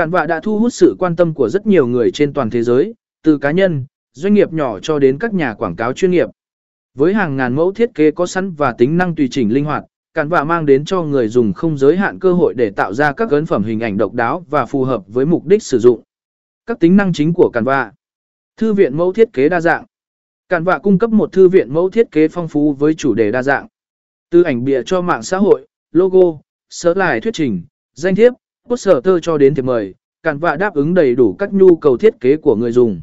Cản vạ đã thu hút sự quan tâm của rất nhiều người trên toàn thế giới, từ cá nhân, doanh nghiệp nhỏ cho đến các nhà quảng cáo chuyên nghiệp. Với hàng ngàn mẫu thiết kế có sẵn và tính năng tùy chỉnh linh hoạt, Cản vạ mang đến cho người dùng không giới hạn cơ hội để tạo ra các ấn phẩm hình ảnh độc đáo và phù hợp với mục đích sử dụng. Các tính năng chính của cản vạ Thư viện mẫu thiết kế đa dạng Cản vạ cung cấp một thư viện mẫu thiết kế phong phú với chủ đề đa dạng. Từ ảnh bìa cho mạng xã hội, logo, sớ lại thuyết trình, danh thiếp, poster cho đến thiệp mời, Canva đáp ứng đầy đủ các nhu cầu thiết kế của người dùng.